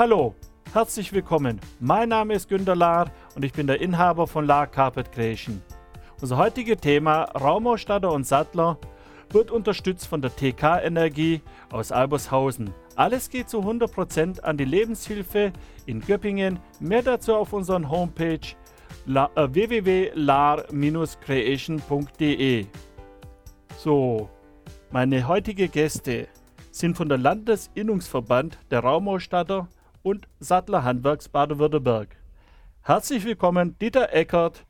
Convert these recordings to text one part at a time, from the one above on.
Hallo, herzlich willkommen. Mein Name ist Günter Lahr und ich bin der Inhaber von Lahr Carpet Creation. Unser heutiges Thema Raumausstatter und Sattler wird unterstützt von der TK Energie aus Albershausen. Alles geht zu 100% an die Lebenshilfe in Göppingen. Mehr dazu auf unserer Homepage äh, www.lar-creation.de. So, meine heutigen Gäste sind von der Landesinnungsverband der Raumausstatter und Sattlerhandwerks Baden-Württemberg. Herzlich willkommen Dieter Eckert,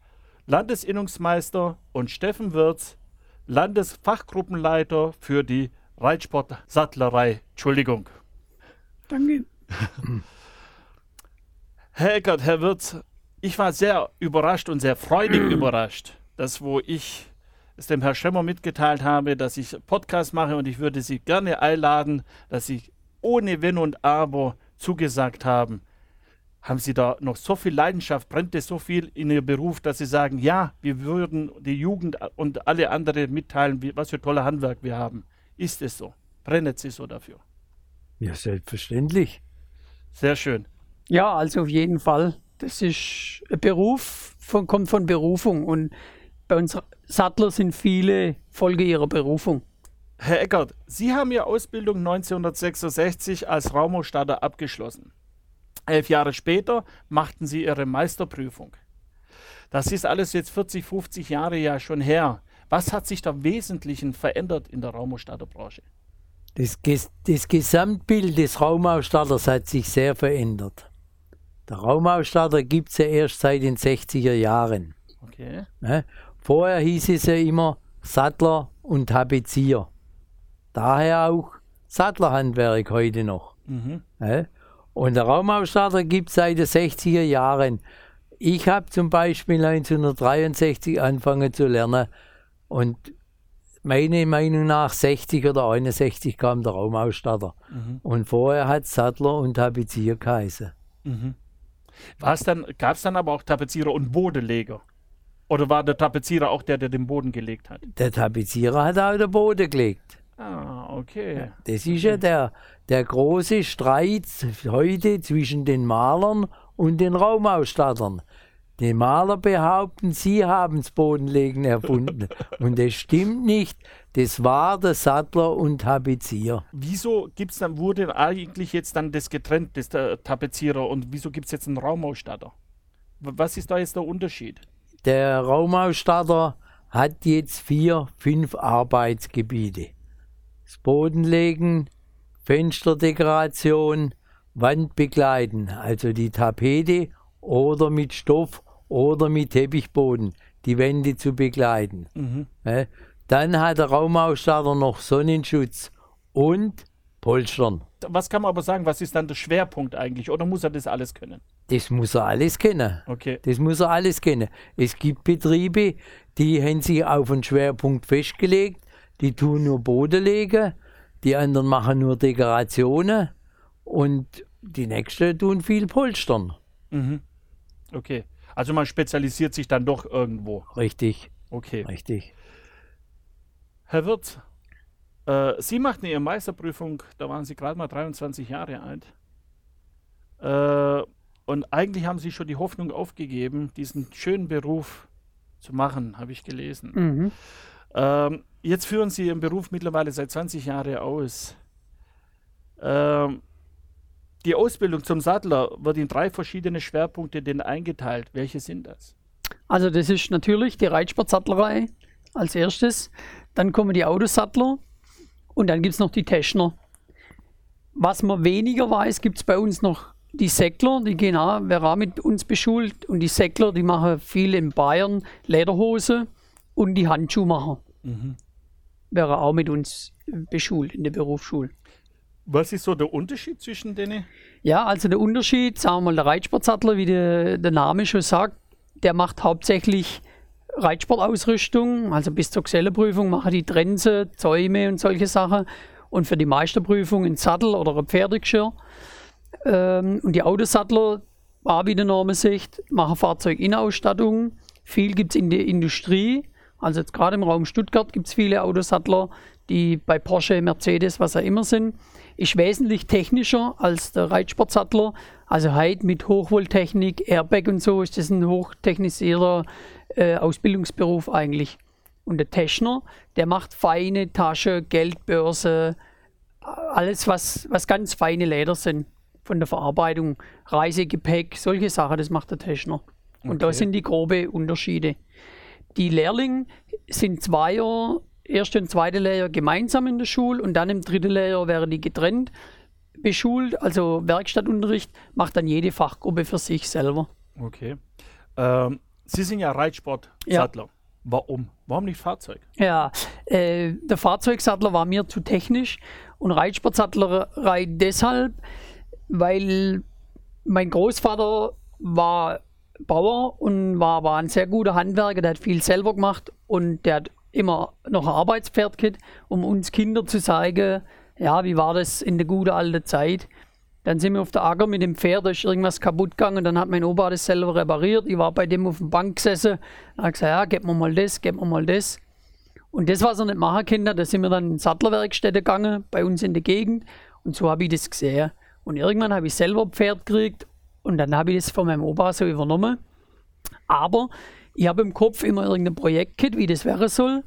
Landesinnungsmeister und Steffen Wirz, Landesfachgruppenleiter für die Reitsportsattlerei. Entschuldigung. Danke. Herr Eckert, Herr Wirz, ich war sehr überrascht und sehr freudig überrascht, dass wo ich es dem Herrn Schemmer mitgeteilt habe, dass ich Podcast mache und ich würde Sie gerne einladen, dass Sie ohne Wenn und Aber zugesagt haben. Haben Sie da noch so viel Leidenschaft, brennt es so viel in Ihr Beruf, dass Sie sagen, ja, wir würden die Jugend und alle anderen mitteilen, wie, was für tolle Handwerk wir haben. Ist es so? Brennt Sie so dafür? Ja, selbstverständlich. Sehr schön. Ja, also auf jeden Fall. Das ist ein Beruf, von, kommt von Berufung und bei uns Sattler sind viele Folge ihrer Berufung. Herr Eckert, Sie haben Ihre Ausbildung 1966 als Raumausstatter abgeschlossen. Elf Jahre später machten Sie Ihre Meisterprüfung. Das ist alles jetzt 40, 50 Jahre ja schon her. Was hat sich da im Wesentlichen verändert in der Raumausstatterbranche? Das, das Gesamtbild des Raumausstatters hat sich sehr verändert. Der Raumausstatter gibt es ja erst seit den 60er Jahren. Okay. Ne? Vorher hieß es ja immer Sattler und Tapezier. Daher auch Sattlerhandwerk heute noch. Mhm. Ne? Und der Raumausstatter gibt es seit den 60er Jahren. Ich habe zum Beispiel 1963 angefangen zu lernen und meiner Meinung nach 60 oder 61 kam der Raumausstatter. Mhm. Und vorher hat Sattler und Tapezier geheißen. Mhm. Gab es dann aber auch Tapezierer und Bodeleger? Oder war der Tapezierer auch der, der den Boden gelegt hat? Der Tapezierer hat auch den Boden gelegt. Ah, okay. Das ist ja der, der große Streit heute zwischen den Malern und den Raumausstattern. Die Maler behaupten, sie haben das Bodenlegen erfunden. und das stimmt nicht. Das war der Sattler und Tapezier. Wieso gibt's dann, wurde eigentlich jetzt dann das getrennt, das der Tapezierer, und wieso gibt es jetzt einen Raumausstatter? Was ist da jetzt der Unterschied? Der Raumausstatter hat jetzt vier, fünf Arbeitsgebiete. Das Bodenlegen, Fensterdekoration, Wandbegleiten, also die Tapete oder mit Stoff oder mit Teppichboden die Wände zu begleiten. Mhm. Dann hat der Raumausstatter noch Sonnenschutz und Polstern. Was kann man aber sagen, was ist dann der Schwerpunkt eigentlich? Oder muss er das alles können? Das muss er alles kennen. Okay. Das muss er alles kennen. Es gibt Betriebe, die haben sich auf einen Schwerpunkt festgelegt, die tun nur Boden legen, die anderen machen nur Dekorationen und die nächsten tun viel Polstern. Mhm. Okay. Also man spezialisiert sich dann doch irgendwo. Richtig. Okay. Richtig. Herr Wirth, äh, Sie machten Ihre Meisterprüfung, da waren Sie gerade mal 23 Jahre alt. Äh, und eigentlich haben Sie schon die Hoffnung aufgegeben, diesen schönen Beruf zu machen, habe ich gelesen. Mhm. Ähm, jetzt führen Sie Ihren Beruf mittlerweile seit 20 Jahren aus. Ähm, die Ausbildung zum Sattler wird in drei verschiedene Schwerpunkte denn eingeteilt. Welche sind das? Also das ist natürlich die Reitsportsattlerei als erstes. Dann kommen die Autosattler und dann gibt es noch die Teschner. Was man weniger weiß, gibt es bei uns noch die Säckler, die gehen auch, wer auch mit uns beschult. Und die Säckler, die machen viel in Bayern Lederhose und die Handschuhmacher. Mhm. Wäre auch mit uns beschult in der Berufsschule. Was ist so der Unterschied zwischen denen? Ja, also der Unterschied, sagen wir mal, der Reitsportsattler, wie der, der Name schon sagt, der macht hauptsächlich Reitsportausrüstung, also bis zur Geselleprüfung machen die Trense, Zäume und solche Sachen. Und für die Meisterprüfung ein Sattel oder ein Pferdegeschirr. Ähm, und die Autosattler, war wie der Name sagt, machen Fahrzeuginnenausstattung. Viel gibt es in der Industrie Also jetzt gerade im Raum Stuttgart gibt es viele Autosattler, die bei Porsche, Mercedes, was auch immer sind. Ist wesentlich technischer als der Reitsportsattler. Also heute mit Hochvolttechnik, Airbag und so ist das ein hochtechnisierter äh, Ausbildungsberuf eigentlich. Und der Techner, der macht feine Tasche, Geldbörse, alles, was, was ganz feine Leder sind von der Verarbeitung, Reisegepäck, solche Sachen, das macht der Techner. Und okay. da sind die grobe Unterschiede. Die Lehrlinge sind Zweier, erste und zweite Lehrjahr gemeinsam in der Schule und dann im dritten Lehrjahr wären die getrennt beschult, also Werkstattunterricht macht dann jede Fachgruppe für sich selber. Okay. Ähm, Sie sind ja Reitsportsattler. Ja. Warum? Warum nicht Fahrzeug? Ja, äh, der Fahrzeugsattler war mir zu technisch und Reitsportsattlerei deshalb, weil mein Großvater war Bauer und war, war ein sehr guter Handwerker, der hat viel selber gemacht und der hat immer noch ein Arbeitspferd gehabt, um uns Kinder zu zeigen, ja, wie war das in der guten alten Zeit. Dann sind wir auf der Acker mit dem Pferd, da ist irgendwas kaputt gegangen und dann hat mein Opa das selber repariert. Ich war bei dem auf dem Bank gesessen und habe gesagt, ja, gib mir mal das, gib mir mal das. Und das, was er nicht machen konnte, da sind wir dann in Sattlerwerkstätte gegangen, bei uns in der Gegend. Und so habe ich das gesehen. Und irgendwann habe ich selber Pferd gekriegt und dann habe ich das von meinem Opa so übernommen. Aber ich habe im Kopf immer irgendein Projekt gehabt, wie das wäre soll.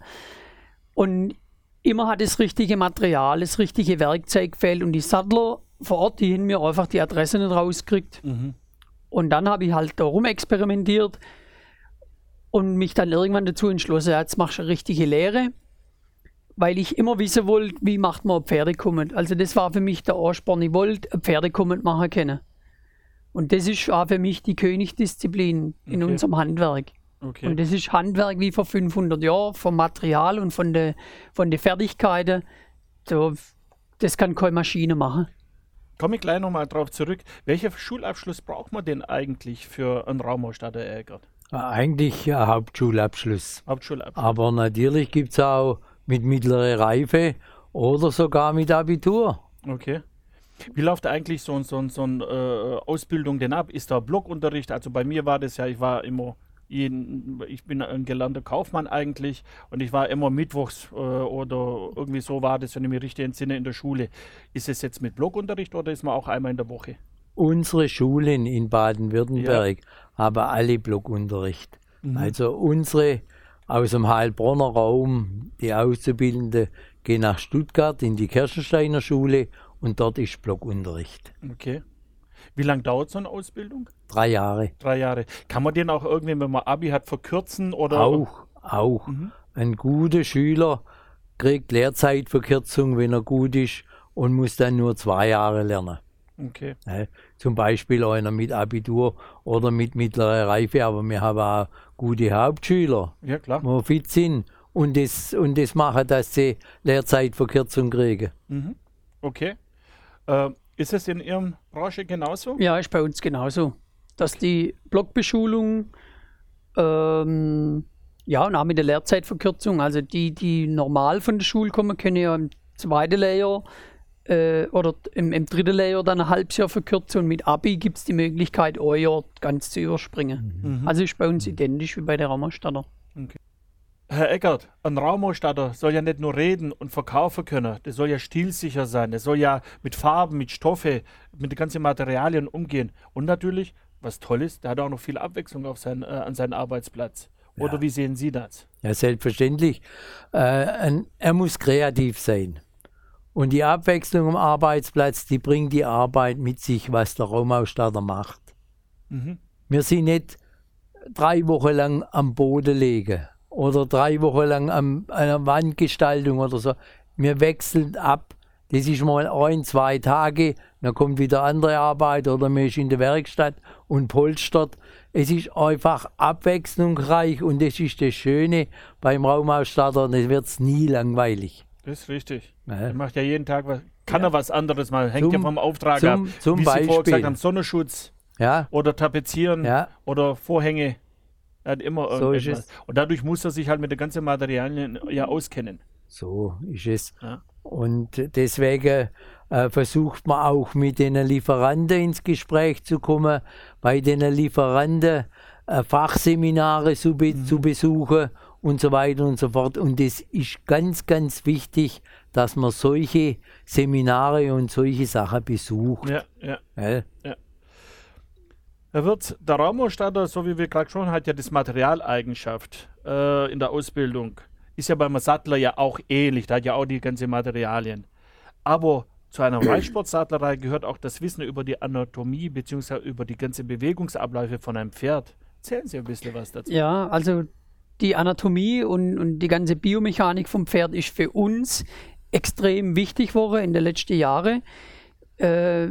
Und immer hat das richtige Material, das richtige Werkzeug gefehlt. Und die Sattler vor Ort, die haben mir einfach die Adresse nicht rausgekriegt. Mhm. Und dann habe ich halt da rum experimentiert und mich dann irgendwann dazu entschlossen, jetzt machst du eine richtige Lehre, weil ich immer wissen wollte, wie macht man Pferdekomment. Also das war für mich der Ansporn, ich wollte ein Pferdekomment machen können. Und das ist auch für mich die Königsdisziplin in okay. unserem Handwerk. Okay. Und das ist Handwerk wie vor 500 Jahren, vom Material und von den von de Fertigkeiten. So, das kann keine Maschine machen. Komme ich gleich nochmal drauf zurück. Welcher Schulabschluss braucht man denn eigentlich für einen Raumausstatter, Eckert? Eigentlich ja, Hauptschulabschluss. Hauptschulabschluss. Aber natürlich gibt es auch mit mittlerer Reife oder sogar mit Abitur. Okay. Wie läuft eigentlich so, so, so eine äh, Ausbildung denn ab? Ist da Blockunterricht? Also bei mir war das ja, ich war immer jeden, ich bin ein gelernter Kaufmann eigentlich und ich war immer mittwochs äh, oder irgendwie so war das, wenn ich mich richtig entsinne, in der Schule. Ist es jetzt mit Blockunterricht oder ist man auch einmal in der Woche? Unsere Schulen in Baden-Württemberg ja. haben alle Blockunterricht. Mhm. Also unsere aus dem Heilbronner Raum, die Auszubildende, gehen nach Stuttgart in die Kirchensteiner Schule und dort ist Blockunterricht. Okay. Wie lange dauert so eine Ausbildung? Drei Jahre. Drei Jahre. Kann man den auch irgendwie, wenn man Abi hat, verkürzen oder? Auch, auch. Mhm. Ein guter Schüler kriegt Lehrzeitverkürzung, wenn er gut ist und muss dann nur zwei Jahre lernen. Okay. Ja, zum Beispiel einer mit Abitur oder mit mittlerer Reife, aber wir haben auch gute Hauptschüler, ja, klar. die fit sind und das, und das machen, dass sie Lehrzeitverkürzung kriegen. Mhm. Okay. Äh, ist es in Ihrem Branche genauso? Ja, ist bei uns genauso. Dass die Blockbeschulung, ähm, ja, und auch mit der Lehrzeitverkürzung, also die, die normal von der Schule kommen, können ja im zweiten Lehrjahr äh, oder im, im dritten Lehrjahr dann ein halbes Jahr verkürzen und mit Abi gibt es die Möglichkeit, Jahr ganz zu überspringen. Mhm. Also ist bei uns identisch wie bei der Raumerstatter. Okay. Herr Eckert, ein Raumausstatter soll ja nicht nur reden und verkaufen können, das soll ja stilsicher sein, das soll ja mit Farben, mit Stoffe, mit den ganzen Materialien umgehen. Und natürlich, was toll ist, der hat auch noch viel Abwechslung auf sein, äh, an seinem Arbeitsplatz. Oder ja. wie sehen Sie das? Ja, selbstverständlich. Äh, er muss kreativ sein. Und die Abwechslung am Arbeitsplatz, die bringt die Arbeit mit sich, was der Raumausstatter macht. Mhm. Wir sind nicht drei Wochen lang am Boden legen oder drei Wochen lang an einer Wandgestaltung oder so. Wir wechseln ab. Das ist mal ein, zwei Tage, dann kommt wieder andere Arbeit oder man ist in der Werkstatt und polstert. Es ist einfach abwechslungsreich und das ist das Schöne beim Raumausstatter, es wird nie langweilig. Das ist richtig. Ja. Er macht ja jeden Tag was, kann ja. er was anderes mal, hängt zum, ja vom Auftrag zum, ab. Zum Wie Beispiel. Sie vorher gesagt haben, Sonnenschutz ja. oder Tapezieren ja. oder Vorhänge. Er hat immer irgendwas. So und dadurch muss er sich halt mit den ganzen Materialien ja auskennen. So ist es. Ja. Und deswegen äh, versucht man auch mit den Lieferanten ins Gespräch zu kommen, bei den Lieferanten äh, Fachseminare zu, be mhm. zu besuchen und so weiter und so fort. Und es ist ganz, ganz wichtig, dass man solche Seminare und solche Sachen besucht. Ja, ja. Gell? Da wird der Raumausstatter, so wie wir gerade schon hat ja das Materialeigenschaft äh, in der Ausbildung. Ist ja beim Sattler ja auch ähnlich, da hat ja auch die ganzen Materialien. Aber zu einer Reitsportsattlerei gehört auch das Wissen über die Anatomie bzw. über die ganze Bewegungsabläufe von einem Pferd. Erzählen Sie ein bisschen was dazu. Ja, also die Anatomie und, und die ganze Biomechanik vom Pferd ist für uns extrem wichtig geworden in den letzten Jahren, äh,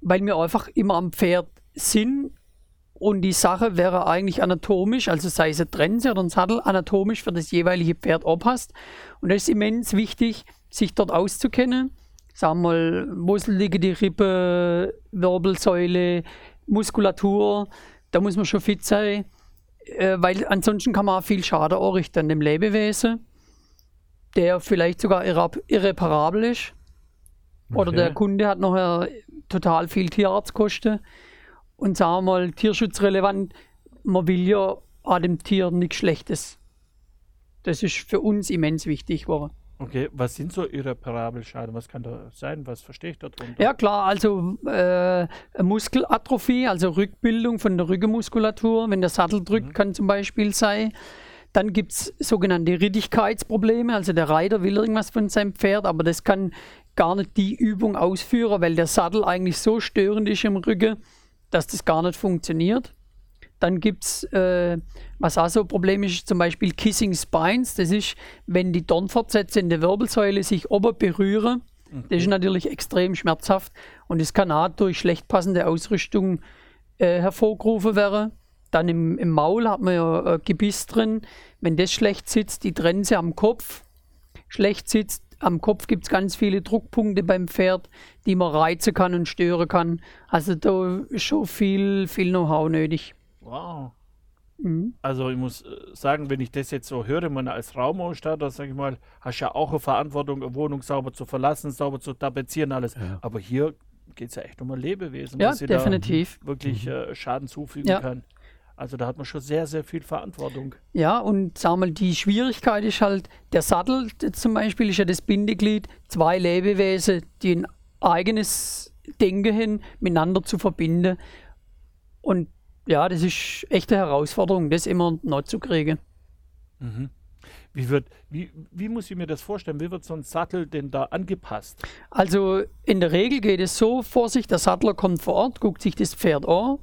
weil wir einfach immer am Pferd sind und die Sache wäre eigentlich anatomisch, also sei es eine Trense oder ein Sattel, anatomisch für das jeweilige Pferd anpasst. Und das ist immens wichtig, sich dort auszukennen. Sagen wir mal, liegen die Rippe, Wirbelsäule, Muskulatur, da muss man schon fit sein, äh, weil ansonsten kann man auch viel Schaden anrichten an dem Lebewesen, der vielleicht sogar irre irreparabel ist. Oder Okay. der Kunde hat nachher total viel Tierarztkosten. Und sagen wir mal, tierschutzrelevant, man will ja an dem Tier nichts Schlechtes. Das ist für uns immens wichtig geworden. Okay, was sind so irreparable Schaden? Was kann da sein? Was verstehe ich darunter? Ja klar, also äh, Muskelatrophie, also Rückbildung von der Rückenmuskulatur, wenn der Sattel drückt, kann zum Beispiel sein. Dann gibt es sogenannte Rittigkeitsprobleme, also der Reiter will irgendwas von seinem Pferd, aber das kann gar nicht die Übung ausführen, weil der Sattel eigentlich so störend ist im Rücken, dass das gar nicht funktioniert. Dann gibt es, äh, was auch so ein Problem ist, zum Beispiel Kissing Spines. Das ist, wenn die Dornfortsätze in der Wirbelsäule sich oben berühren. Das ist natürlich extrem schmerzhaft und es kann auch durch schlecht passende Ausrüstung äh, hervorgerufen werden. Dann im, im Maul hat man ja äh, Gebiss drin. Wenn das schlecht sitzt, die Trense am Kopf schlecht sitzt, am Kopf gibt es ganz viele Druckpunkte beim Pferd, die man reizen kann und stören kann. Also da ist schon viel, viel Know-how nötig. Wow. Mhm. Also ich muss äh, sagen, wenn ich das jetzt so höre, man als Raumausstatter, sage ich mal, hast ja auch eine Verantwortung, eine Wohnung sauber zu verlassen, sauber zu tapezieren, alles. Aber hier geht es ja echt um ein Lebewesen, Ja, dass sie definitiv. da wirklich äh, Schaden zufügen Ja. kann. Also da hat man schon sehr, sehr viel Verantwortung. Ja, und sag mal, die Schwierigkeit ist halt, der Sattel zum Beispiel ist ja das Bindeglied, zwei Lebewesen, die ein eigenes Denken haben, miteinander zu verbinden. Und ja, das ist echte Herausforderung, das immer noch zu kriegen. Wie, wird, wie, wie muss ich mir das vorstellen? Wie wird so ein Sattel denn da angepasst? Also in der Regel geht es so vor sich, der Sattler kommt vor Ort, guckt sich das Pferd an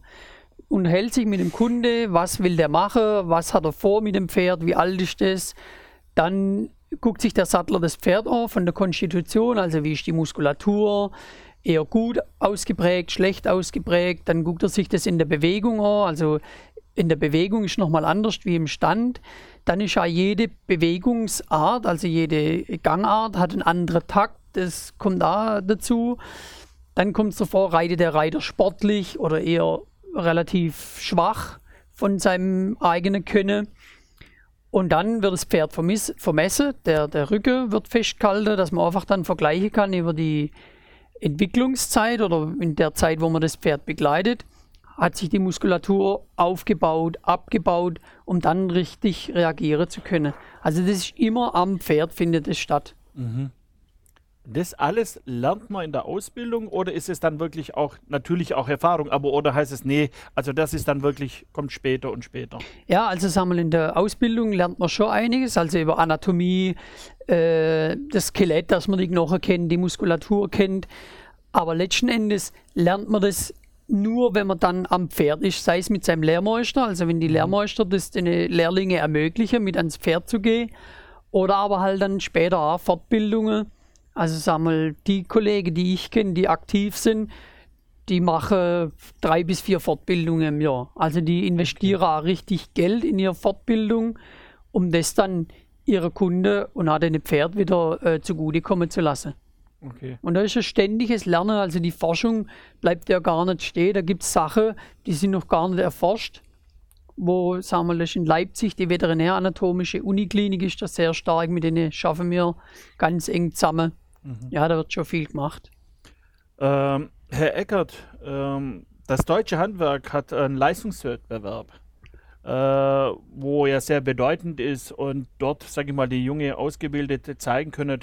und hält sich mit dem Kunde, was will der machen, was hat er vor mit dem Pferd, wie alt ist das. Dann guckt sich der Sattler das Pferd an von der Konstitution, also wie ist die Muskulatur, eher gut ausgeprägt, schlecht ausgeprägt. Dann guckt er sich das in der Bewegung an, also in der Bewegung ist nochmal anders wie im Stand. Dann ist ja jede Bewegungsart, also jede Gangart hat einen anderen Takt, das kommt da dazu. Dann kommt es davor, reitet der Reiter sportlich oder eher relativ schwach von seinem eigenen Können. Und dann wird das Pferd vermessen, der, der Rücken wird festgehalten, dass man einfach dann vergleichen kann über die Entwicklungszeit oder in der Zeit, wo man das Pferd begleitet, hat sich die Muskulatur aufgebaut, abgebaut, um dann richtig reagieren zu können. Also das ist immer am Pferd findet es statt. Das alles lernt man in der Ausbildung oder ist es dann wirklich auch natürlich auch Erfahrung, aber oder heißt es, nee, also das ist dann wirklich, kommt später und später. Ja, also sagen wir, in der Ausbildung lernt man schon einiges, also über Anatomie, äh, das Skelett, dass man die Knochen kennt, die Muskulatur kennt. Aber letzten Endes lernt man das nur, wenn man dann am Pferd ist, sei es mit seinem Lehrmeister, also wenn die Lehrmeister das den Lehrlinge ermöglichen, mit ans Pferd zu gehen, oder aber halt dann später auch Fortbildungen. Also sagen wir, die Kollegen, die ich kenne, die aktiv sind, die machen drei bis vier Fortbildungen im Jahr. Also die investieren auch richtig Geld in ihre Fortbildung, um das dann ihre Kunden und auch den Pferd wieder äh, zugutekommen zu lassen. Okay. Und da ist ein ständiges Lernen, also die Forschung bleibt ja gar nicht stehen. Da gibt es Sachen, die sind noch gar nicht erforscht. Wo, sagen wir, das ist in Leipzig, die veterinäranatomische Uniklinik ist da sehr stark, mit denen schaffen wir ganz eng zusammen. Ja, da wird schon viel gemacht. Ähm, Herr Eckert, ähm, das deutsche Handwerk hat einen Leistungswettbewerb. äh, wo ja sehr bedeutend ist und dort, sage ich mal, die junge Ausgebildete zeigen können,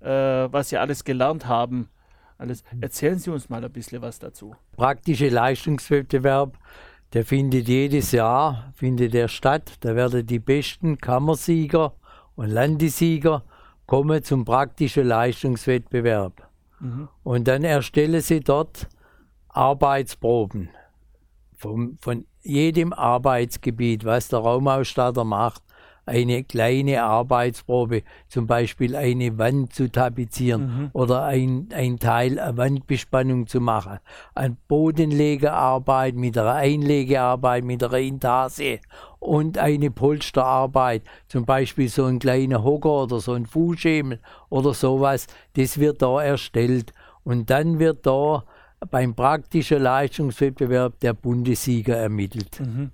äh, was sie alles gelernt haben. Alles. Erzählen Sie uns mal ein bisschen was dazu. Praktische Leistungswettbewerb, der findet jedes Jahr findet der statt. Da werden die besten Kammersieger und Landessieger kommen zum praktischen Leistungswettbewerb. Mhm. Und dann erstellen sie dort Arbeitsproben vom, von jedem Arbeitsgebiet, was der Raumausstatter macht, eine kleine Arbeitsprobe, zum Beispiel eine Wand zu tapezieren mhm. oder ein, ein Teil eine Wandbespannung zu machen, eine Bodenlegearbeit mit einer Einlegearbeit mit einer Intase und eine Polsterarbeit, zum Beispiel so ein kleiner Hocker oder so ein Fußschemel oder sowas, das wird da erstellt und dann wird da beim praktischen Leistungswettbewerb der Bundessieger ermittelt. Mhm.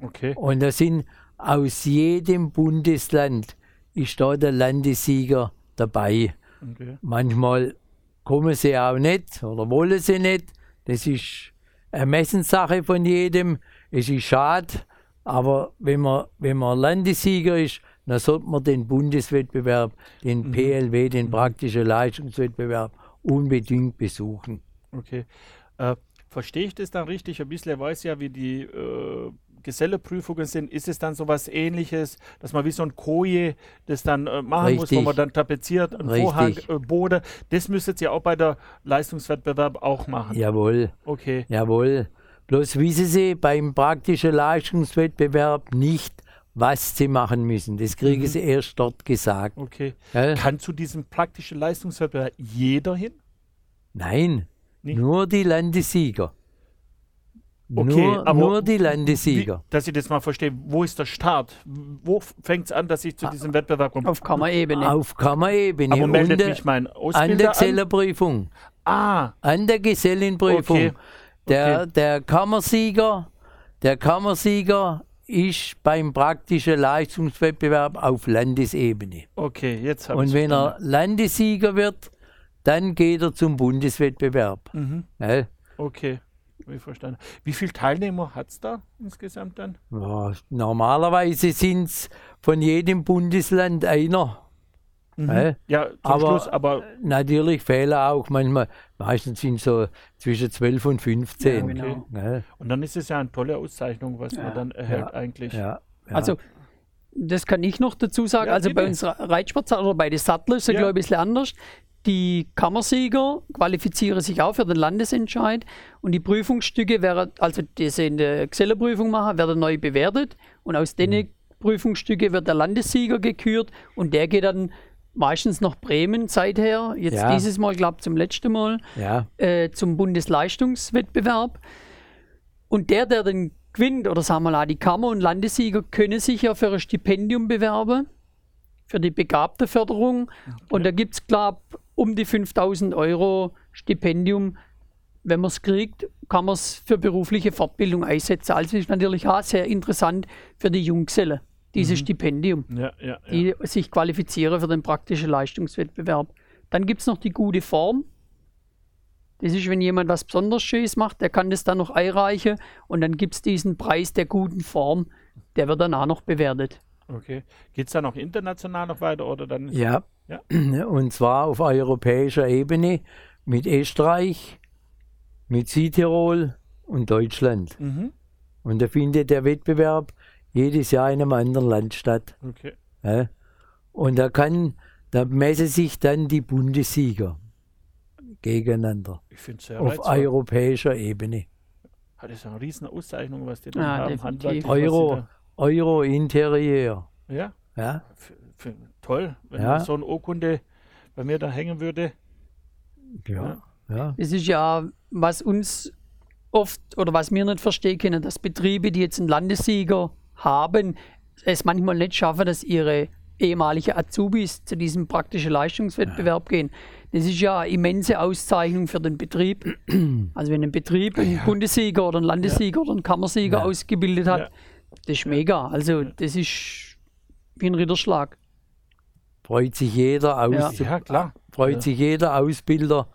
Okay. Und da sind aus jedem Bundesland ist da der Landessieger dabei. Okay. Manchmal kommen sie auch nicht oder wollen sie nicht. Das ist Ermessenssache von jedem. Es ist schade, aber wenn man, wenn man Landessieger ist, dann sollte man den Bundeswettbewerb, den mhm. PLW, den praktischen Leistungswettbewerb, unbedingt besuchen. Okay. Äh, verstehe ich das dann richtig? Ein bisschen weiß ja, wie die äh, Geselleprüfungen sind. Ist es dann so was ähnliches, dass man wie so ein Koje das dann äh, machen richtig. muss, wo man dann tapeziert, ein Vorhang, äh, Bode. Das müsstet ihr auch bei der Leistungswettbewerb auch machen. Jawohl. Okay. Jawohl. Bloß wissen Sie beim praktischen Leistungswettbewerb nicht, was sie machen müssen. Das kriegen mhm. sie erst dort gesagt. Okay. Ja? Kann zu diesem praktischen Leistungswettbewerb jeder hin? Nein, nicht? Nur die Landessieger. Okay, nur, aber nur die Landessieger. Wie, dass ich das mal verstehe, wo ist der Start? Wo fängt es an, dass ich zu diesem Wettbewerb komme? Auf Kammerebene. Auf Kammerebene. Aber meldet der, mich mein Ausbilder An der Gesellenprüfung. Ah. An der Gesellenprüfung. Okay. Der, okay. der Kammersieger, der Kammersieger ist beim praktischen Leistungswettbewerb auf Landesebene. Okay, jetzt habe ich Und wenn er Landessieger wird, dann geht er zum Bundeswettbewerb. Mhm. Ja. Okay, wie verstanden. Wie viele Teilnehmer hat es da insgesamt dann? Ja, normalerweise sind es von jedem Bundesland einer. Mhm. Ja, ja aber, Schluss, aber natürlich fehlen auch manchmal, meistens sind so zwischen 12 und 15. Ja, genau. ja. Und dann ist es ja eine tolle Auszeichnung, was man dann erhält eigentlich. Also das kann ich noch dazu sagen. also bitte. bei unserer Reitsportzeit oder bei den Sattler ist es, glaube ich, ein bisschen anders. Die Kammersieger qualifizieren sich auch für den Landesentscheid und die Prüfungsstücke, werden, also die sie in der Gesellenprüfung machen, werden neu bewertet und aus den mhm. Prüfungsstücke wird der Landessieger gekürt und der geht dann meistens nach Bremen seither, jetzt ja. dieses Mal, glaube ich, zum letzten Mal, ja. äh, zum Bundesleistungswettbewerb. Und der, der den gewinnt, oder sagen wir mal, die Kammer- und Landessieger können sich ja für ein Stipendium bewerben, für die begabte Förderung. Okay. Und da gibt es, glaube ich, um die 5000 Euro Stipendium. Wenn man es kriegt, kann man es für berufliche Fortbildung einsetzen. Also ist natürlich auch sehr interessant für die Junggesellen, dieses mhm. Stipendium, ja, ja, ja. die sich qualifizieren für den praktischen Leistungswettbewerb. Dann gibt es noch die gute Form. Das ist, wenn jemand was besonders Schönes macht, der kann das dann noch einreichen und dann gibt es diesen Preis der guten Form, der wird dann auch noch bewertet. Okay. Geht es dann auch international noch weiter oder dann? Ja, ja. Und zwar auf europäischer Ebene mit Österreich, mit Südtirol und Deutschland. Mhm. Und da findet der Wettbewerb jedes Jahr in einem anderen Land statt. Okay. Ja. Und da kann, da messen sich dann die Bundessieger gegeneinander. Ich finde es sehr Auf reizvoll. europäischer Ebene. Das ist eine riesen Auszeichnung, was die da ja, haben. Handwerk, Euro, Euro Interieur. Ja. ja. F toll, wenn ja. so eine Urkunde bei mir da hängen würde. Ja. ja. Es ist ja, was uns oft oder was wir nicht verstehen können, dass Betriebe, die jetzt einen Landessieger haben, es manchmal nicht schaffen, dass ihre ehemalige Azubis zu diesem praktischen Leistungswettbewerb ja. gehen. Das ist ja eine immense Auszeichnung für den Betrieb. Also wenn ein Betrieb einen ja. Bundessieger oder einen Landessieger oder einen Kammersieger ausgebildet hat, das ist mega. Also das ist wie ein Ritterschlag freut sich jeder aus, ja. ja klar. freut ja. sich jeder Ausbilder,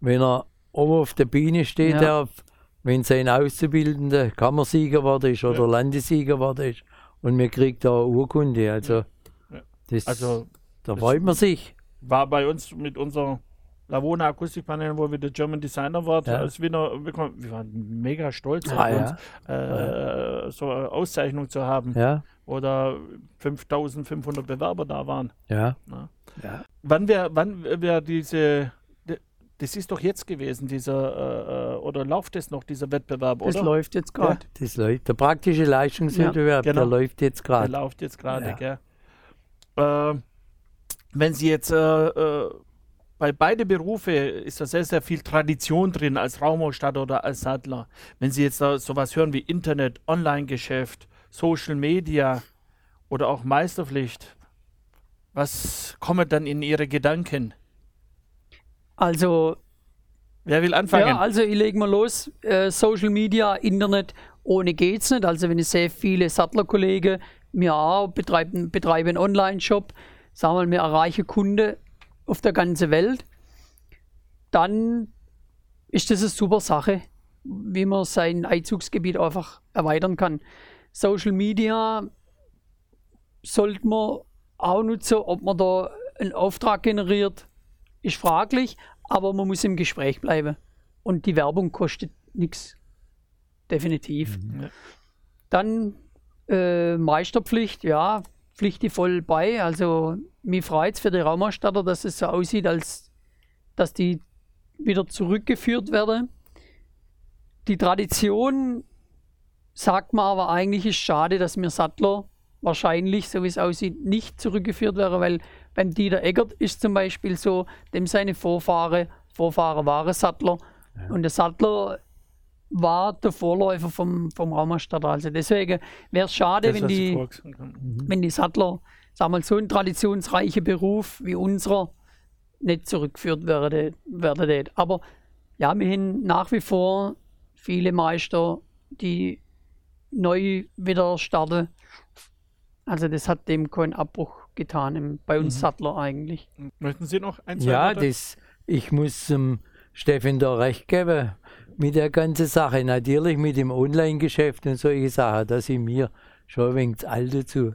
wenn er oben auf der Biene steht, ja. der wenn sein Auszubildender Kammersieger geworden ist oder Landessieger geworden ist und mir kriegt da Urkunde. Also, Ja. das, Also da das- freut man sich. war bei uns mit unserer Lavona Akustikpanel, wo wir der German Designer waren, Ja. als Winner bekommen. Wir waren mega stolz auf Ah, uns, ja. äh, so eine Auszeichnung zu haben, Ja, oder 5500 Bewerber da waren. ja. Ja. ja. Wann wäre wann wär diese, das ist doch jetzt gewesen, dieser, äh, äh, oder läuft es noch, dieser Wettbewerb, Das oder? läuft jetzt ja gerade. das läuft. Der praktische Leistungswettbewerb, Ja, genau. der läuft jetzt Der gerade. läuft jetzt gerade, Ja. gell? Äh, wenn Sie jetzt äh, äh, bei beide Berufe ist da sehr, sehr viel Tradition drin als Raumausstatter oder als Sattler. Wenn Sie jetzt da sowas hören wie Internet, Online-Geschäft, Social Media oder auch Meisterpflicht, was kommen dann in Ihre Gedanken? Also, Wer will anfangen? ja, also ich lege mal los. Äh, Social Media, Internet, ohne geht's nicht. Also wenn ich sehe, viele Sattlerkollegen, wir auch betreiben, betreiben einen Online-Shop, sagen wir mal, wir erreichen Kunden auf der ganzen Welt, dann ist das eine super Sache, wie man sein Einzugsgebiet einfach erweitern kann. Social Media sollte man auch nutzen, ob man da einen Auftrag generiert, ist fraglich, aber man muss im Gespräch bleiben. Und die Werbung kostet nichts. Definitiv. Ja. Dann äh, Meisterpflicht, ja, Pflicht voll bei. Also mir freut es für die Raumausstatter, dass es so aussieht, als dass die wieder zurückgeführt werden. Die Tradition sagt man aber eigentlich ist schade, dass mir Sattler wahrscheinlich, so wie es aussieht, nicht zurückgeführt werden, weil beim Dieter Eggert ist zum Beispiel so, dem seine Vorfahre, Vorfahre waren Sattler und der Sattler war der Vorläufer vom, vom Raumausstatter. Also deswegen wäre es schade, Das, wenn die, haben. wenn die Sattler, sagen wir mal, so ein traditionsreicher Beruf wie unserer nicht zurückgeführt werde, werde. Aber ja, wir haben nach wie vor viele Meister, die neu wieder starten. Also das hat dem keinen Abbruch getan, im, bei uns Sattler eigentlich. Möchten Sie noch ein, zwei Ja, Worte? das, ich muss ähm, Steffen da recht geben mit der ganzen Sache. Natürlich mit dem Online-Geschäft und solche Sachen, da sind mir schon ein wenig das Alte zu.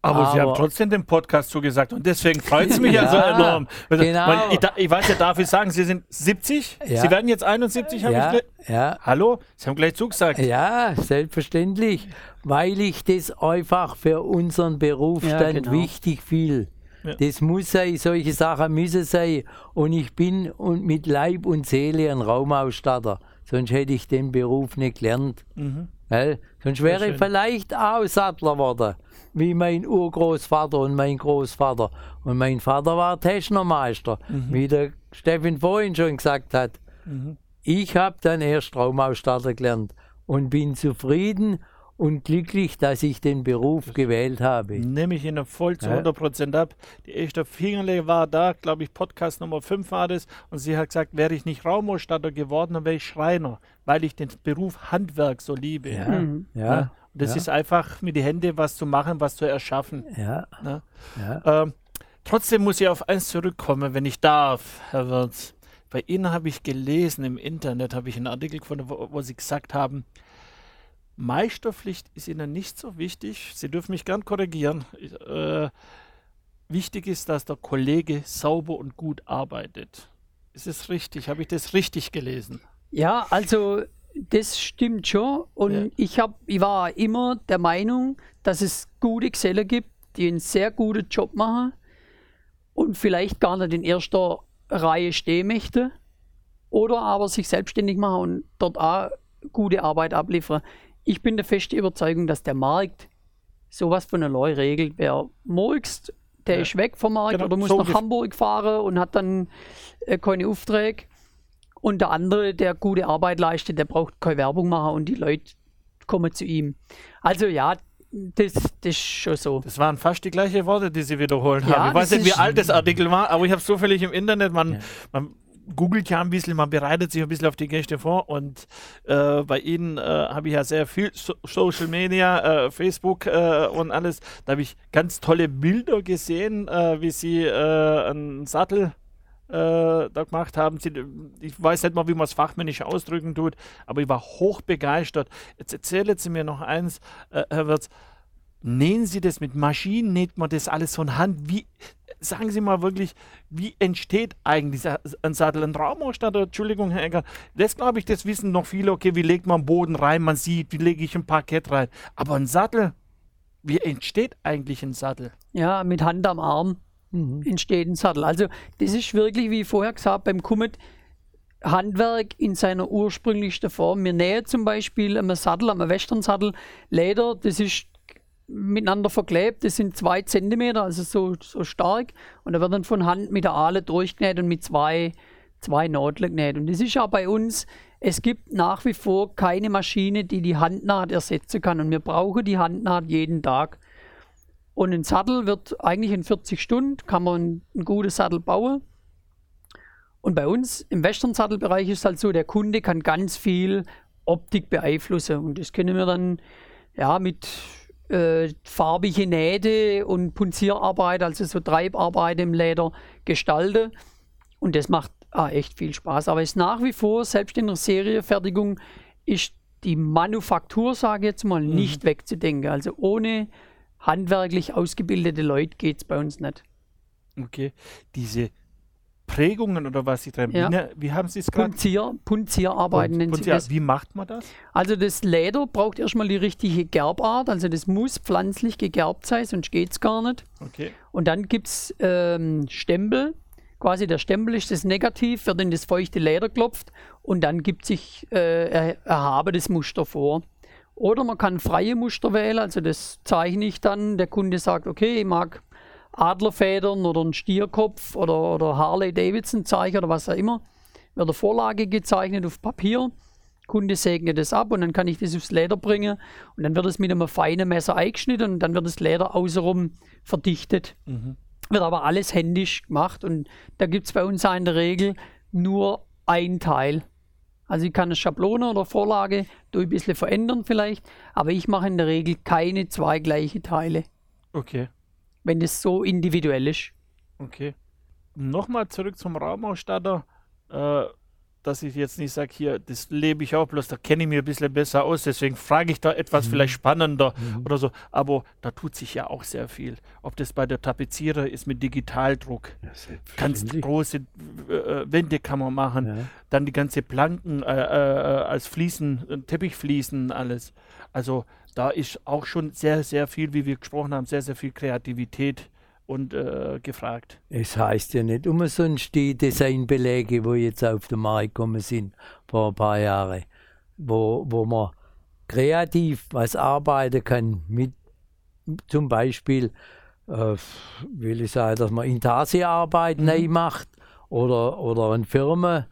Aber, Sie haben aber- trotzdem dem Podcast zugesagt und deswegen freut es mich ja, so enorm. Also, genau. ich, ich weiß ja, darf ich sagen, Sie sind 70? Ja. Sie werden jetzt 71, habe Ja, ich ja, Hallo? Sie haben gleich zugesagt. ja, selbstverständlich, weil ich das einfach für unseren Berufsstand Ja, genau. wichtig viel. Ja. Das muss sein, solche Sachen müssen sein. Und ich bin und mit Leib und Seele ein Raumausstatter. Sonst hätte ich den Beruf nicht gelernt. Mhm. Gell? Sonst wäre ich vielleicht auch Sattler geworden, wie mein Urgroßvater und mein Großvater. Und mein Vater war Technermeister, Mhm. wie der Steffen vorhin schon gesagt hat. Ich habe dann erst Raumausstatter gelernt und bin zufrieden und glücklich, dass ich den Beruf gewählt habe. Nehme ich Ihnen voll zu Ja. 100% ab. Die erste Fingerle war da, glaube ich, Podcast Nummer 5 war das. Und sie hat gesagt, wäre ich nicht Raumausstatter geworden, dann wäre ich Schreiner, weil ich den Beruf Handwerk so liebe. Ja, Mhm. ja, Und das ja. ist einfach mit den Händen was zu machen, was zu erschaffen. ja, Ne? ja. Ähm, trotzdem muss ich auf eins zurückkommen, wenn ich darf, Herr Wirz. Bei Ihnen habe ich gelesen im Internet, habe ich einen Artikel gefunden, wo, wo Sie gesagt haben, Meisterpflicht ist Ihnen nicht so wichtig. Sie dürfen mich gern korrigieren. Äh, wichtig ist, dass der Kollege sauber und gut arbeitet. Ist es richtig? Habe ich das richtig gelesen? Ja, also das stimmt schon. Und Ja. ich, hab, ich war immer der Meinung, dass es gute Gesellen gibt, die einen sehr guten Job machen und vielleicht gar nicht in erster Reihe stehen möchten oder aber sich selbstständig machen und dort auch gute Arbeit abliefern. Ich bin der festen Überzeugung, dass der Markt sowas von allein regelt. Wer morgens, der Ja. ist weg vom Markt Genau, oder muss so nach Hamburg fahren und hat dann äh, keine Aufträge. Und der andere, der gute Arbeit leistet, der braucht keine Werbung machen und die Leute kommen zu ihm. Also ja, das, das ist schon so. Das waren fast die gleichen Worte, die Sie wiederholt Ja, haben. Ich weiß nicht, wie alt das Artikel war, aber ich habe es zufällig im Internet. Man, man googelt ja ein bisschen, man bereitet sich ein bisschen auf die Gäste vor. Und äh, bei Ihnen äh, habe ich ja sehr viel so Social Media, äh, Facebook äh, und alles. Da habe ich ganz tolle Bilder gesehen, äh, wie Sie äh, einen Sattel da gemacht haben. Sie, ich weiß nicht mal, wie man es fachmännisch ausdrücken tut, aber ich war hoch begeistert. Jetzt erzählen Sie mir noch eins, Herr Wirz. Nähen Sie das mit Maschinen, näht man das alles von Hand? Wie, sagen Sie mal wirklich, wie entsteht eigentlich ein Sattel? Ein Raumausstatter, Entschuldigung, Herr Ecker, das glaube ich, das wissen noch viele, okay, wie legt man Boden rein, man sieht, wie lege ich ein Parkett rein. Aber ein Sattel, wie entsteht eigentlich ein Sattel? Ja, mit Hand am Arm mhm. entsteht ein Sattel. Also das ist wirklich, wie vorher gesagt, beim Kummet, Handwerk in seiner ursprünglichsten Form. Wir nähen zum Beispiel am Sattel, am Western-Sattel Leder, das ist miteinander verklebt. Das sind zwei Zentimeter, also so, so stark. Und da wird dann von Hand mit der Ahle durchgenäht und mit zwei, zwei Nadeln genäht. Und das ist auch bei uns, es gibt nach wie vor keine Maschine, die die Handnaht ersetzen kann. Und wir brauchen die Handnaht jeden Tag. Und ein Sattel wird eigentlich in 40 Stunden, kann man ein, ein gutes Sattel bauen. Und bei uns im Western-Sattelbereich ist es halt so, der Kunde kann ganz viel Optik beeinflussen. Und das können wir dann ja mit äh, farbige Nähte und Punzierarbeit, also so Treibarbeit im Leder gestalten. Und das macht ah, echt viel Spaß. Aber es ist nach wie vor, selbst in der Seriefertigung, ist die Manufaktur, sage ich jetzt mal, mhm. nicht wegzudenken. Also ohne handwerklich ausgebildete Leute geht es bei uns nicht. Okay, diese Prägungen oder was Sie treiben. Ja. Wie, wie, haben Sie es gerade? Punzier, Punzierarbeiten nennen Punzier. Wie macht man das? Also das Leder braucht erstmal die richtige Gerbart. Also das muss pflanzlich gegerbt sein, sonst geht es gar nicht. Okay. Und dann gibt es ähm, Stempel. Quasi der Stempel ist das Negativ, wird in das feuchte Leder klopft und dann gibt sich äh, erhabenes Muster vor. Oder man kann freie Muster wählen, also das zeichne ich dann. Der Kunde sagt, okay, ich mag Adlerfedern oder ein Stierkopf oder, oder Harley Davidson Zeichen oder was auch immer. Wird eine Vorlage gezeichnet auf Papier. Kunde segnet das ab und dann kann ich das aufs Leder bringen und dann wird es mit einem feinen Messer eingeschnitten und dann wird das Leder außenrum verdichtet. Mhm. Wird aber alles händisch gemacht und da gibt es bei uns in der Regel nur ein Teil. Also ich kann eine Schablone oder Vorlage durch ein bisschen verändern vielleicht, aber ich mache in der Regel keine zwei gleiche Teile. Okay wenn das so individuell ist. Okay. Nochmal zurück zum Raumausstatter. Äh, dass ich jetzt nicht sage, hier, das lebe ich auch, bloß da kenne ich mich ein bisschen besser aus, deswegen frage ich da etwas mhm. vielleicht spannender mhm. oder so. Aber da tut sich ja auch sehr viel. Ob das bei der Tapezierer ist mit Digitaldruck. Ja, Ganz große äh, Wände kann man machen. Ja. Dann die ganze Planken äh, äh, als Fliesen, Teppichfliesen, alles. Also da ist auch schon sehr, sehr viel, wie wir gesprochen haben, sehr, sehr viel Kreativität und äh, gefragt. Es heißt ja nicht umsonst die Designbeläge, wo jetzt auf den Markt gekommen sind vor ein paar Jahren, wo, wo man kreativ was arbeiten kann mit zum Beispiel, äh, will ich sagen, dass man Intarsia-Arbeit mhm. neu macht oder, oder eine Firma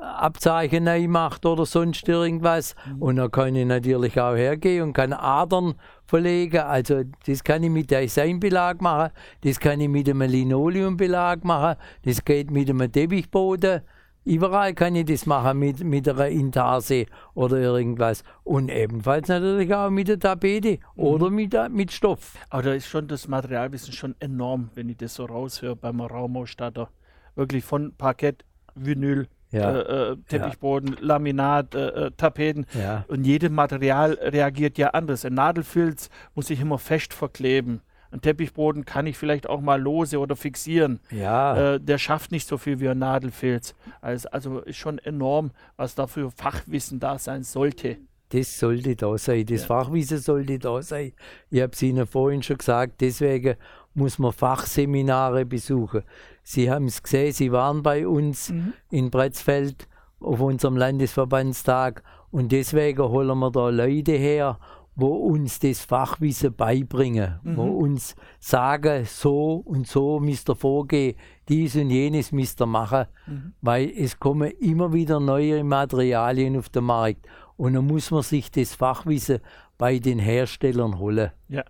Abzeichen neu macht oder sonst irgendwas. Mhm. Und dann kann ich natürlich auch hergehen und kann Adern verlegen. Also das kann ich mit Designbelag machen, das kann ich mit einem Linoleumbelag machen, das geht mit einem Teppichboden. Überall kann ich das machen mit, mit einer Intarse oder irgendwas. Und ebenfalls natürlich auch mit der Tapete mhm. oder mit, mit Stoff. Aber da ist schon das Materialwissen schon enorm, wenn ich das so raushöre beim Raumausstatter. Wirklich von Parkett, Vinyl, ja. Äh, äh, Teppichboden, ja. Laminat, äh, äh, Tapeten. Ja. Und jedes Material reagiert ja anders. Ein Nadelfilz muss sich immer fest verkleben. Ein Teppichboden kann ich vielleicht auch mal lose oder fixieren. Ja. Äh, der schafft nicht so viel wie ein Nadelfilz. Also, also ist schon enorm, was da für Fachwissen da sein sollte. Das sollte da sein. Das ja. Fachwissen sollte da sein. Ich habe es Ihnen vorhin schon gesagt, deswegen muss man Fachseminare besuchen. Sie haben es gesehen, Sie waren bei uns mhm. in Bretzfeld auf unserem Landesverbandstag und deswegen holen wir da Leute her, wo uns das Fachwissen beibringen, mhm. wo uns sagen, so und so müsst ihr vorgehen, dies und jenes müsst ihr machen, mhm. weil es kommen immer wieder neue Materialien auf den Markt und dann muss man sich das Fachwissen bei den Herstellern holen. Ja,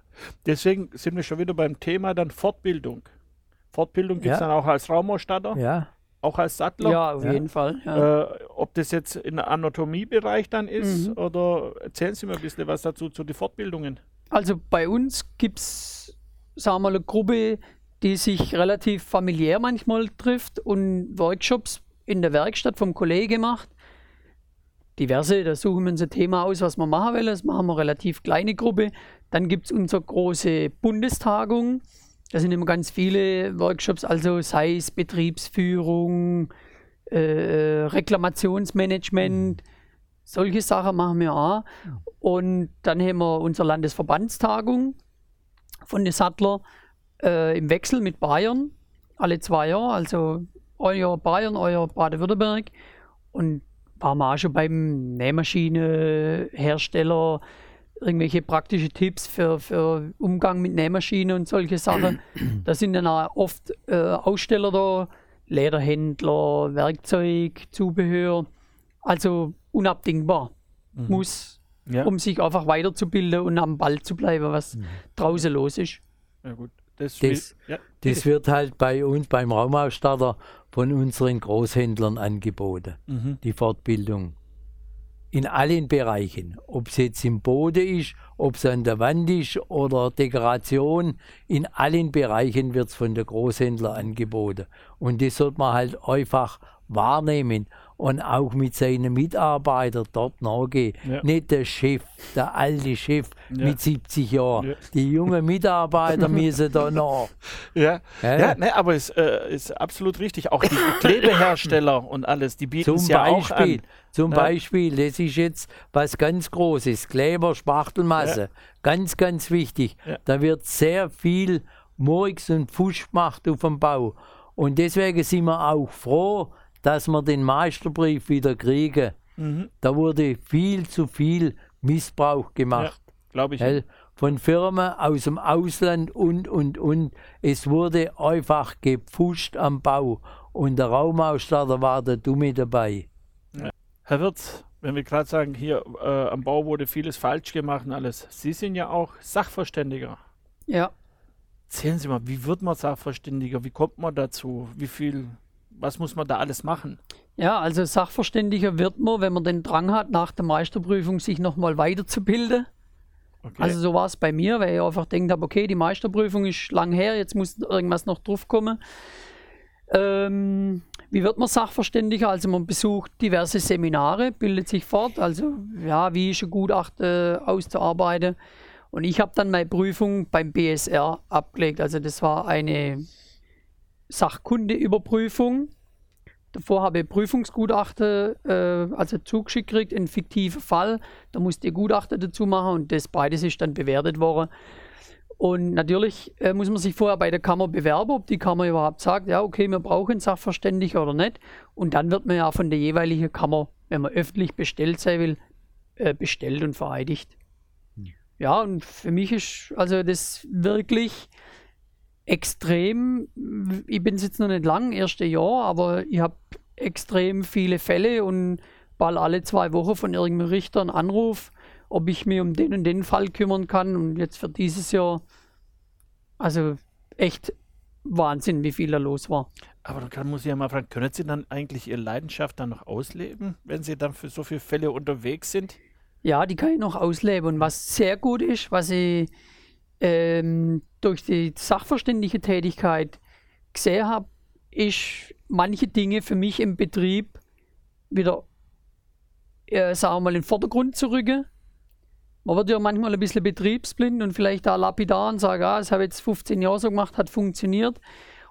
deswegen sind wir schon wieder beim Thema dann Fortbildung. Fortbildung gibt es ja. dann auch als Raumausstatter? Ja. Auch als Sattler? Ja, auf jeden Fall. Äh, ob das jetzt im Anatomiebereich dann ist mhm. oder erzählen Sie mir ein bisschen was dazu zu den Fortbildungen. Also bei uns gibt es, sagen wir mal, eine Gruppe, die sich relativ familiär manchmal trifft und Workshops in der Werkstatt vom Kollege macht. Diverse, da suchen wir uns ein Thema aus, was wir machen wollen. Das machen wir relativ kleine Gruppe. Dann gibt es unsere große Bundestagung. Da sind immer ganz viele Workshops, also sei es Betriebsführung, äh, Reklamationsmanagement, solche Sachen machen wir auch. Und dann haben wir unsere Landesverbandstagung von den Sattler äh, im Wechsel mit Bayern, alle zwei Jahre, also euer Bayern, euer Baden-Württemberg. Und waren wir auch schon beim Nähmaschinenhersteller, irgendwelche praktische Tipps für, für Umgang mit Nähmaschinen und solche Sachen. da sind dann auch oft äh, Aussteller da, Lederhändler, Werkzeug, Zubehör. Also unabdingbar. Mhm. Muss, ja. um sich einfach weiterzubilden und am Ball zu bleiben, was mhm. draußen los ist. Ja, gut. Das, das, ja. das, wird halt bei uns beim Raumausstatter von unseren Großhändlern angeboten, mhm. die Fortbildung. In allen Bereichen, ob es jetzt im Boden ist, ob es an der Wand ist oder Dekoration, in allen Bereichen wird es von der Großhändler angeboten. Und das sollte man halt einfach wahrnehmen und auch mit seinen Mitarbeitern dort nachgehen. Ja. Nicht der Chef, der alte Chef ja. mit 70 Jahren. Ja. Die jungen Mitarbeiter müssen da nach. Ja, ja ne, aber es äh, ist absolut richtig. Auch die Klebehersteller und alles, die bieten es ja Beispiel, auch an. Zum Beispiel, das ist jetzt was ganz Großes, Kleber, Spachtelmasse. Ganz, ganz wichtig. Da wird sehr viel Murks und Fusch gemacht auf dem Bau. Und deswegen sind wir auch froh, dass wir den Meisterbrief wieder kriegen. Mhm. Da wurde viel zu viel Missbrauch gemacht. Ja, Glaube ich. Von Firmen aus dem Ausland und, und, und. Es wurde einfach gepfuscht am Bau. Und der Raumausstatter war da dumme dabei. Ja. Herr Wirz, wenn wir gerade sagen, hier äh, am Bau wurde vieles falsch gemacht und alles. Sie sind ja auch Sachverständiger. Ja. Erzählen Sie mal, wie wird man Sachverständiger? Wie kommt man dazu? Wie viel was muss man da alles machen? Ja, also Sachverständiger wird man, wenn man den Drang hat, nach der Meisterprüfung sich nochmal weiterzubilden. Okay. Also so war es bei mir, weil ich einfach denkt habe, okay, die Meisterprüfung ist lang her, jetzt muss irgendwas noch drauf kommen. Ähm, wie wird man Sachverständiger? Also man besucht diverse Seminare, bildet sich fort, also ja, wie ist ein Gutachten auszuarbeiten. Und ich habe dann meine Prüfung beim BSR abgelegt. Also das war eine Sachkundeüberprüfung. Davor habe ich Prüfungsgutachten, äh, also zugeschickt gekriegt, ein fiktiver Fall. Da musste ich Gutachten dazu machen und das beides ist dann bewertet worden. Und natürlich äh, muss man sich vorher bei der Kammer bewerben, ob die Kammer überhaupt sagt, ja, okay, wir brauchen Sachverständiger oder nicht. Und dann wird man ja von der jeweiligen Kammer, wenn man öffentlich bestellt sein will, äh, bestellt und vereidigt. Hm. Ja, und für mich ist also das wirklich extrem, ich bin jetzt noch nicht lang, erste Jahr, aber ich habe extrem viele Fälle und bald alle zwei Wochen von irgendeinem Richter einen Anruf, ob ich mich um den und den Fall kümmern kann. Und jetzt für dieses Jahr, also echt Wahnsinn, wie viel da los war. Aber dann muss ich ja mal fragen, können Sie dann eigentlich Ihre Leidenschaft dann noch ausleben, wenn Sie dann für so viele Fälle unterwegs sind? Ja, die kann ich noch ausleben. Und was sehr gut ist, was ich ähm, durch die sachverständige Tätigkeit gesehen habe, ist manche Dinge für mich im Betrieb wieder, äh, sagen wir mal, in den Vordergrund zu rücken. Man wird ja manchmal ein bisschen betriebsblind und vielleicht da lapidar und sagt, ah, das habe ich jetzt 15 Jahre so gemacht, hat funktioniert.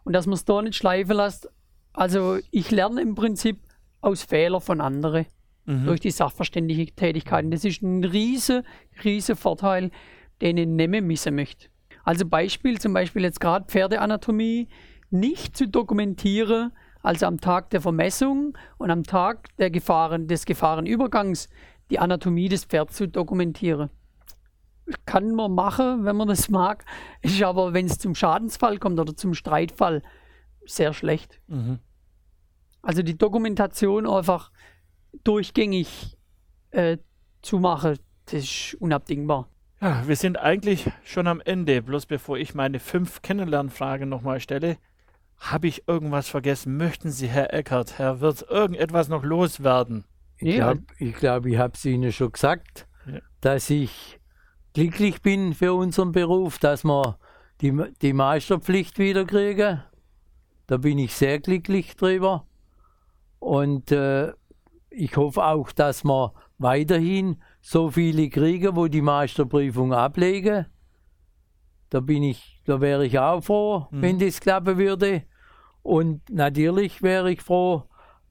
Und dass man es da nicht schleifen lässt. Also ich lerne im Prinzip aus Fehlern von anderen mhm. durch die sachverständige Tätigkeit. Und das ist ein riese, riese Vorteil, den ich nehmen missen möchte. Also Beispiel, zum Beispiel jetzt gerade Pferdeanatomie, nicht zu dokumentieren, also am Tag der Vermessung und am Tag der Gefahren, des Gefahrenübergangs die Anatomie des Pferds zu dokumentieren. Kann man machen, wenn man das mag, ist aber, wenn es zum Schadensfall kommt oder zum Streitfall, sehr schlecht. Mhm. Also die Dokumentation einfach durchgängig äh, zu machen, das ist unabdingbar. Ja, wir sind eigentlich schon am Ende. Bloß bevor ich meine fünf Kennenlernfragen nochmal stelle, habe ich irgendwas vergessen? Möchten Sie, Herr Eckert, Herr Wirth, irgendetwas noch loswerden? Ich glaube, ich, glaub, ich habe es Ihnen schon gesagt, ja. dass ich glücklich bin für unseren Beruf, dass wir die, die Meisterpflicht wieder kriegen. Da bin ich sehr glücklich drüber. Und äh, ich hoffe auch, dass wir weiterhin so viele kriegen, wo die Meisterprüfung ablegen. Da bin ich, da wäre ich auch froh, Mhm. wenn das klappen würde. Und natürlich wäre ich froh,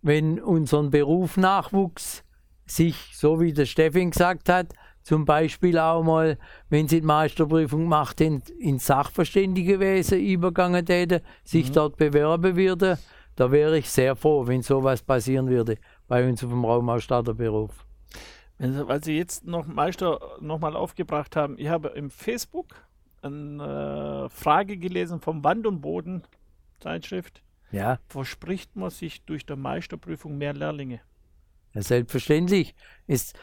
wenn unseren Beruf Nachwuchs sich, so wie der Steffin gesagt hat, zum Beispiel auch mal, wenn sie die Meisterprüfung macht, in, ins Sachverständigewesen übergangen täte, sich dort bewerben würde. Da wäre ich sehr froh, wenn sowas passieren würde bei uns auf dem Raumausstatterberuf. Sie, weil Sie jetzt noch Meister nochmal aufgebracht haben, ich habe im Facebook eine äh, Frage gelesen vom Wand und Boden Zeitschrift. Ja, Verspricht man sich durch die Meisterprüfung mehr Lehrlinge? ja selbstverständlich. Ist,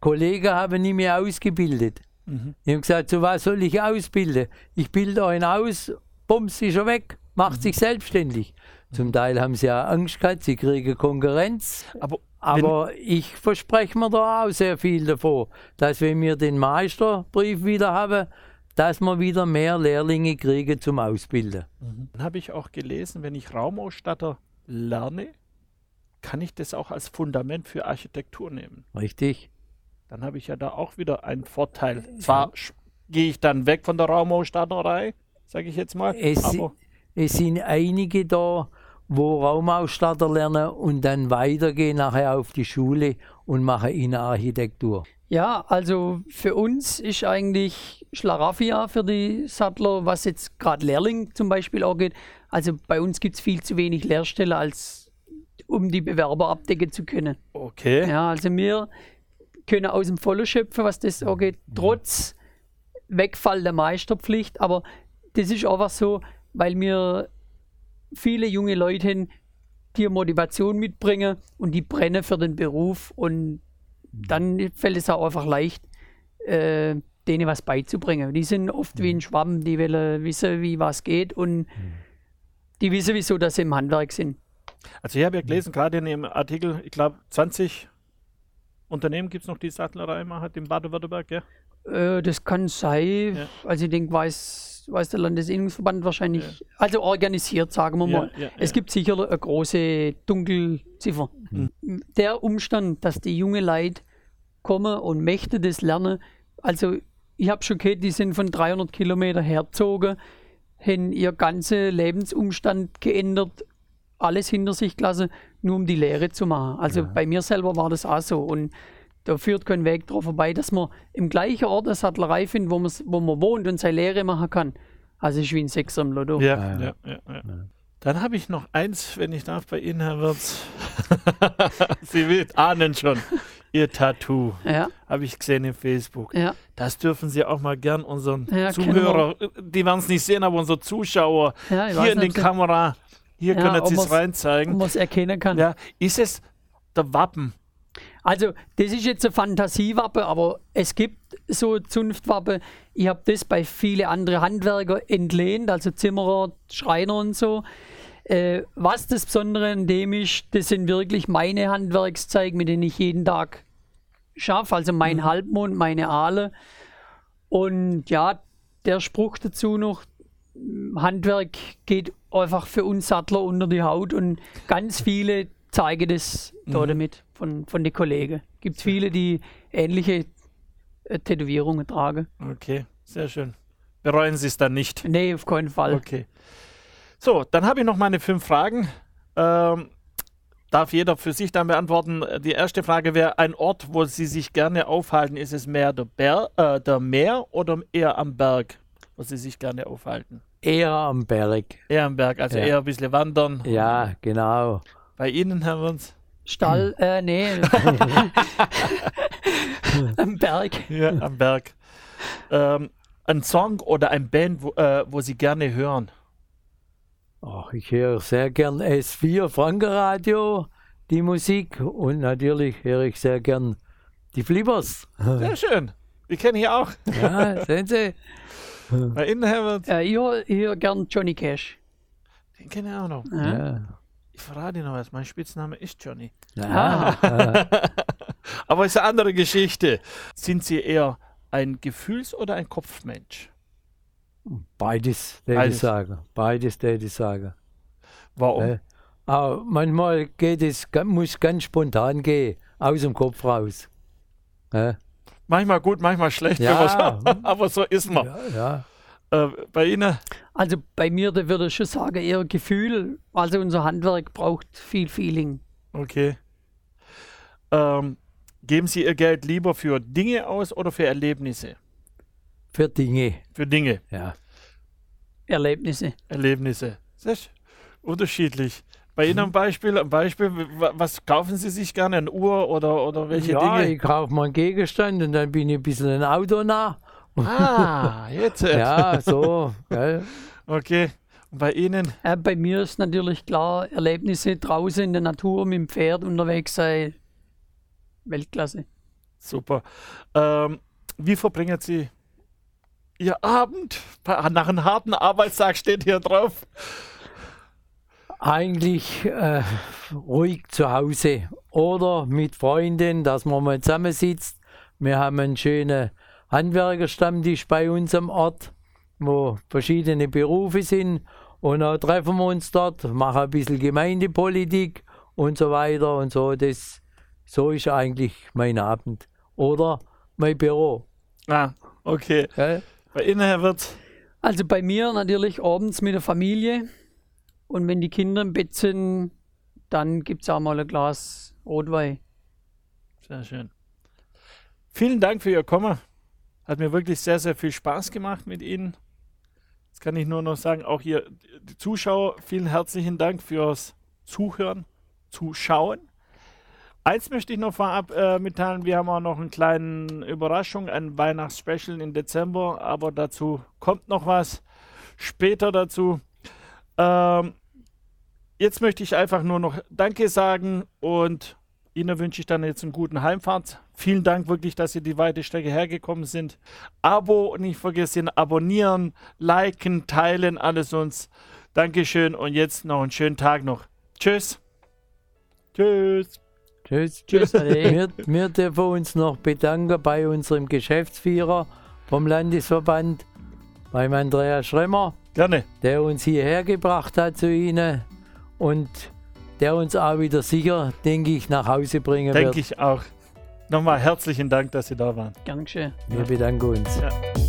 Kollegen haben nie mehr ausgebildet. Die haben gesagt, so was soll ich ausbilden? Ich bilde einen aus, bums ist er weg, macht sich selbstständig. Zum Teil haben sie ja Angst gehabt, sie kriegen Konkurrenz. Aber, Aber ich verspreche mir da auch sehr viel davon, dass wenn wir den Meisterbrief wieder haben, dass wir wieder mehr Lehrlinge kriegen zum Ausbilden. wenn, dann habe ich auch gelesen, wenn ich Raumausstatter lerne, kann ich das auch als Fundament für Architektur nehmen. Richtig? Dann habe ich ja da auch wieder einen Vorteil. Zwar sch- gehe ich dann weg von der Raumausstatterei, sage ich jetzt mal, Es, aber es sind einige da, wo Raumausstatter lernen und dann weitergehen nachher auf die Schule und machen Innenarchitektur. Ja, also für uns ist eigentlich Schlaraffia für die Sattler, was jetzt gerade Lehrling zum Beispiel auch geht. Also bei uns gibt es viel zu wenig Lehrstellen, als um die Bewerber abdecken zu können. okay. Ja, also wir können aus dem Vollen schöpfen, was das angeht, trotz Wegfall der Meisterpflicht. Aber das ist einfach so, weil wir viele junge Leute die Motivation mitbringen und die brennen für den Beruf und dann fällt es auch einfach leicht, äh, denen was beizubringen. Die sind oft wie ein Schwamm, die wollen wissen, wie was geht und die wissen, wieso dass sie im Handwerk sind. Also ich habe ja gelesen, gerade in dem Artikel, ich glaube 20 Unternehmen gibt es noch, die Sattlerei machen, in Baden-Württemberg, ja? Äh, das kann sein. Ja. Also ich denke, weiß, weiß der Landesinnungsverband wahrscheinlich, also organisiert, sagen wir Ja, mal. ja, es ja. gibt sicher eine große Dunkelziffer. Der Umstand, dass die junge Leute kommen und möchten das lernen, also ich habe schon gehört, die sind von 300 Kilometer hergezogen, haben ihr ganzen Lebensumstand geändert, alles hinter sich gelassen, nur um die Lehre zu machen. Also bei mir selber war das auch so. Und da führt kein Weg drauf vorbei, dass man im gleichen Ort eine Sattlerei findet, wo, wo man wohnt und seine Lehre machen kann. Also ist wie ein Sechser im Lotto. Ja, ja, ja. ja, Dann habe ich noch eins, wenn ich darf, bei Ihnen, Herr Wirz. Sie will, ahnen schon. Ihr Tattoo. Ja, Habe ich gesehen im Facebook. ja. Das dürfen Sie auch mal gern unseren Ja, Zuhörer, die werden es nicht sehen, aber unsere Zuschauer ja hier in den nicht, ob Kamera, hier Ja, können Sie es reinzeigen. man es erkennen kann. Ja, ist es der Wappen? Also, das ist jetzt eine Fantasiewappe, aber es gibt so Zunftwappen. Ich habe das bei vielen anderen Handwerker entlehnt, also Zimmerer, Schreiner und so. Äh, was das Besondere an dem ist, das sind wirklich meine Handwerkszeigen, mit denen ich jeden Tag schaffe. Also mein Halbmond, meine Aale. Und ja, der Spruch dazu noch, Handwerk geht einfach für uns Sattler unter die Haut und ganz viele zeigen das da damit von, von den Kollegen. Gibt viele, die ähnliche äh, Tätowierungen tragen. Okay, sehr schön. Bereuen Sie es dann nicht. Nee, auf keinen Fall. Okay. So, dann habe ich noch meine fünf Fragen. Ähm, darf jeder für sich dann beantworten. Die erste Frage wäre: Ein Ort, wo Sie sich gerne aufhalten, ist es mehr der, Ber äh, der Meer oder eher am Berg, wo Sie sich gerne aufhalten? Eher am Berg. Eher am Berg, also Ja. eher ein bisschen wandern. Ja, genau. Bei Ihnen, Herr Wirns? Stall, äh, nee. Am Berg. Ja, am Berg. Ähm, ein Song oder ein Band, wo, äh, wo Sie gerne hören? Ach, ich höre sehr gern S4 Frankenradio, die Musik. Und natürlich höre ich sehr gern die Flippers. Sehr schön. Die kenne ich auch. Ja, sehen Sie? Bei Ihnen, Herr Wirns? Äh, ich höre hör gern Johnny Cash. Den kenne ich auch noch. Ja. Ja. Ich verrate noch was. Mein Spitzname ist Johnny. Ja. Aber ist eine andere Geschichte. Sind Sie eher ein Gefühls- oder ein Kopfmensch? Beides, würde ich Beides. sagen. Beides, würde ich sagen. Warum? Äh, aber manchmal geht es, muss ganz spontan gehen, aus dem Kopf raus. Äh, Manchmal gut, manchmal schlecht, Ja. aber so ist man. ja, ja. Äh, bei Ihnen? Also bei mir, da würde ich schon sagen, eher Gefühl. Also unser Handwerk braucht viel Feeling. Okay. Ähm, geben Sie Ihr Geld lieber für Dinge aus oder für Erlebnisse? Für Dinge. Für Dinge, Ja. Erlebnisse. Erlebnisse. Das ist unterschiedlich. Bei Ihnen ein Beispiel, ein Beispiel, wa- was kaufen Sie sich gerne? Eine Uhr oder, oder welche ja, Dinge? ich kaufe mal einen Gegenstand und dann bin ich ein bisschen ein Auto nah. Ah, jetzt. Ja, so. gell. Okay. Und bei Ihnen? Äh, bei mir ist natürlich klar, Erlebnisse draußen in der Natur mit dem Pferd unterwegs sein. Weltklasse. Super. Ähm, wie verbringen Sie Ihr Abend? Nach einem harten Arbeitstag steht hier drauf. Eigentlich äh, ruhig zu Hause oder mit Freunden, dass man mal zusammensitzt. Wir haben einen schönen Handwerkerstammtisch bei uns am Ort, wo verschiedene Berufe sind. Und dann treffen wir uns dort, machen ein bisschen Gemeindepolitik und so weiter und so. Das, so ist eigentlich mein Abend. Oder mein Büro. Ah, okay. Gell? Bei Ihnen, Herr Wirt? Also bei mir natürlich abends mit der Familie. Und wenn die Kinder im Bett sind, dann gibt es auch mal ein Glas Rotwein. Sehr schön. Vielen Dank für Ihr Kommen. Hat mir wirklich sehr, sehr viel Spaß gemacht mit Ihnen. Jetzt kann ich nur noch sagen, auch hier die Zuschauer, vielen herzlichen Dank fürs Zuhören, Zuschauen. Eins möchte ich noch vorab äh, mitteilen, wir haben auch noch eine kleine Überraschung, ein Weihnachtsspecial im Dezember, aber dazu kommt noch was später dazu. Ähm, jetzt möchte ich einfach nur noch Danke sagen und Ihnen wünsche ich dann jetzt einen guten Heimfahrt. Vielen Dank wirklich, dass Sie die weite Strecke hergekommen sind. Abo nicht vergessen, abonnieren, liken, teilen, alles uns. Dankeschön und jetzt noch einen schönen Tag noch. Tschüss. Tschüss. Tschüss. Tschüss. Wir, wir dürfen uns noch bedanken bei unserem Geschäftsführer vom Landesverband, beim Andreas Schremmer, Gerne. der uns hierher gebracht hat zu Ihnen und der uns auch wieder sicher, denke ich, nach Hause bringen Denke wird. ich auch. Nochmal herzlichen Dank, dass Sie da waren. Gern geschehen. Wir bedanken uns. Ja.